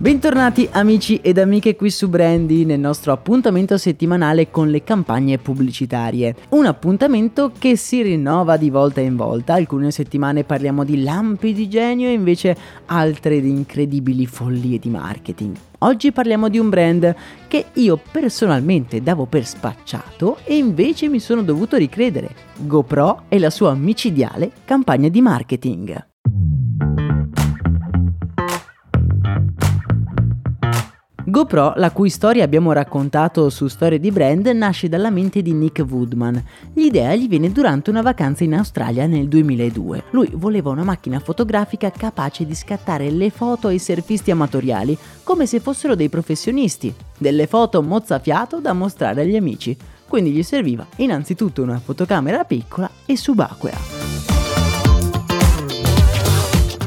Bentornati amici ed amiche qui su Brandy nel nostro appuntamento settimanale con le campagne pubblicitarie. Un appuntamento che si rinnova di volta in volta, alcune settimane parliamo di lampi di genio e invece altre di incredibili follie di marketing. Oggi parliamo di un brand che io personalmente davo per spacciato e invece mi sono dovuto ricredere, GoPro e la sua micidiale campagna di marketing. GoPro, la cui storia abbiamo raccontato su Storie di Brand, nasce dalla mente di Nick Woodman. L'idea gli viene durante una vacanza in Australia nel 2002. Lui voleva una macchina fotografica capace di scattare le foto ai surfisti amatoriali, come se fossero dei professionisti. Delle foto mozzafiato da mostrare agli amici. Quindi gli serviva innanzitutto una fotocamera piccola e subacquea.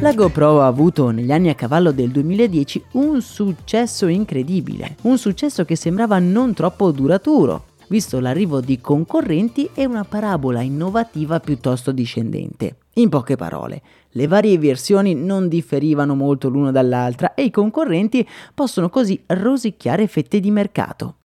La GoPro ha avuto negli anni a cavallo del 2010 un successo incredibile, un successo che sembrava non troppo duraturo, visto l'arrivo di concorrenti e una parabola innovativa piuttosto discendente. In poche parole, le varie versioni non differivano molto l'una dall'altra e i concorrenti possono così rosicchiare fette di mercato.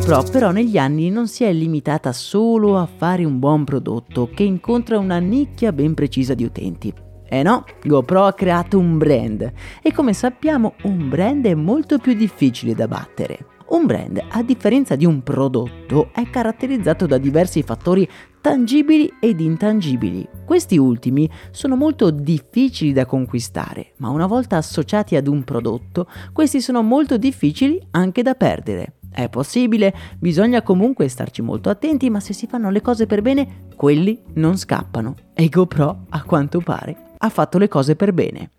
GoPro però negli anni non si è limitata solo a fare un buon prodotto che incontra una nicchia ben precisa di utenti. Eh no, GoPro ha creato un brand e come sappiamo un brand è molto più difficile da battere. Un brand, a differenza di un prodotto, è caratterizzato da diversi fattori tangibili ed intangibili. Questi ultimi sono molto difficili da conquistare, ma una volta associati ad un prodotto, questi sono molto difficili anche da perdere. È possibile, bisogna comunque starci molto attenti, ma se si fanno le cose per bene, quelli non scappano. E GoPro, a quanto pare, ha fatto le cose per bene.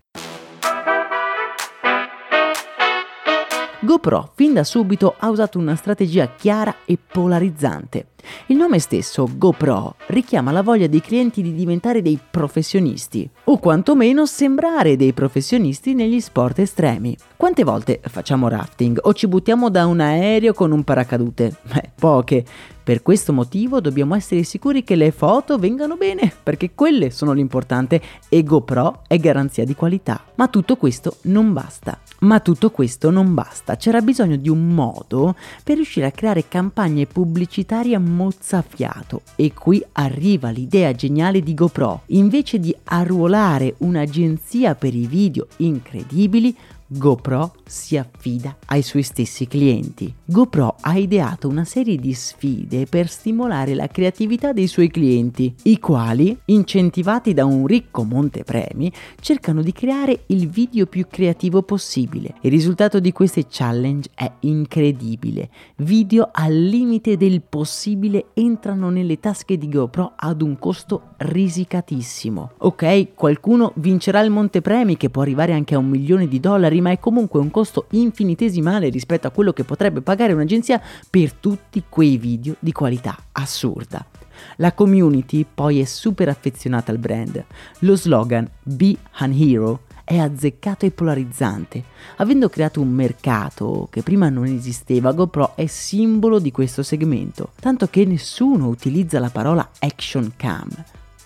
GoPro fin da subito ha usato una strategia chiara e polarizzante. Il nome stesso, GoPro, richiama la voglia dei clienti di diventare dei professionisti, o quantomeno sembrare dei professionisti negli sport estremi. Quante volte facciamo rafting o ci buttiamo da un aereo con un paracadute? Beh, poche. Per questo motivo dobbiamo essere sicuri che le foto vengano bene, perché quelle sono l'importante e GoPro è garanzia di qualità. Ma tutto questo non basta. Ma tutto questo non basta, c'era bisogno di un modo per riuscire a creare campagne pubblicitarie mozzafiato e qui arriva l'idea geniale di GoPro. Invece di arruolare un'agenzia per i video incredibili, GoPro si affida ai suoi stessi clienti. GoPro ha ideato una serie di sfide per stimolare la creatività dei suoi clienti, i quali, incentivati da un ricco montepremi, cercano di creare il video più creativo possibile. Il risultato di queste challenge è incredibile. Video al limite del possibile entrano nelle tasche di GoPro ad un costo risicatissimo. Ok, qualcuno vincerà il montepremi che può arrivare anche a un milione di dollari, ma è comunque un costo infinitesimale rispetto a quello che potrebbe pagare un'agenzia per tutti quei video di qualità assurda. La community poi è super affezionata al brand. Lo slogan Be an Hero è azzeccato e polarizzante. Avendo creato un mercato che prima non esisteva, GoPro è simbolo di questo segmento, tanto che nessuno utilizza la parola action cam.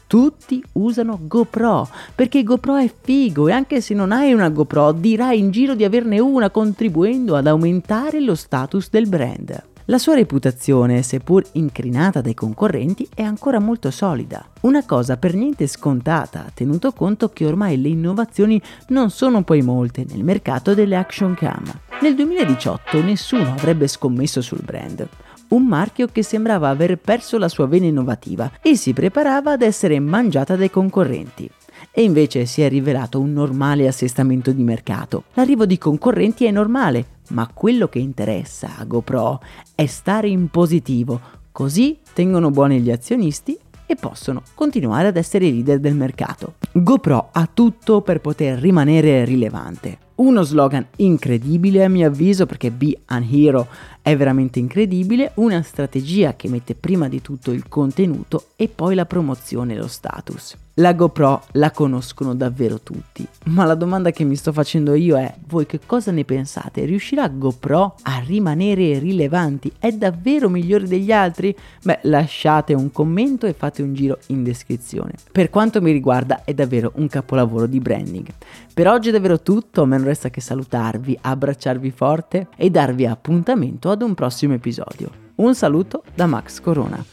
Tutti usano GoPro perché GoPro è figo e anche se non hai una GoPro dirai in giro di averne una contribuendo ad aumentare lo status del brand. La sua reputazione, seppur incrinata dai concorrenti, è ancora molto solida. Una cosa per niente scontata, tenuto conto che ormai le innovazioni non sono poi molte nel mercato delle action cam. Nel 2018 nessuno avrebbe scommesso sul brand un marchio che sembrava aver perso la sua vena innovativa e si preparava ad essere mangiata dai concorrenti. E invece si è rivelato un normale assestamento di mercato. L'arrivo di concorrenti è normale, ma quello che interessa a GoPro è stare in positivo, così tengono buoni gli azionisti e possono continuare ad essere leader del mercato. GoPro ha tutto per poter rimanere rilevante. Uno slogan incredibile a mio avviso perché Be an Hero è veramente incredibile, una strategia che mette prima di tutto il contenuto e poi la promozione e lo status. La GoPro la conoscono davvero tutti, ma la domanda che mi sto facendo io è: voi che cosa ne pensate? Riuscirà GoPro a rimanere rilevanti? È davvero migliore degli altri? Beh, lasciate un commento e fate un giro in descrizione. Per quanto mi riguarda è davvero un capolavoro di branding. Per oggi è davvero tutto, a me non resta che salutarvi, abbracciarvi forte e darvi appuntamento ad un prossimo episodio. Un saluto da Max Corona.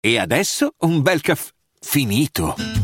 E adesso un bel caffè finito.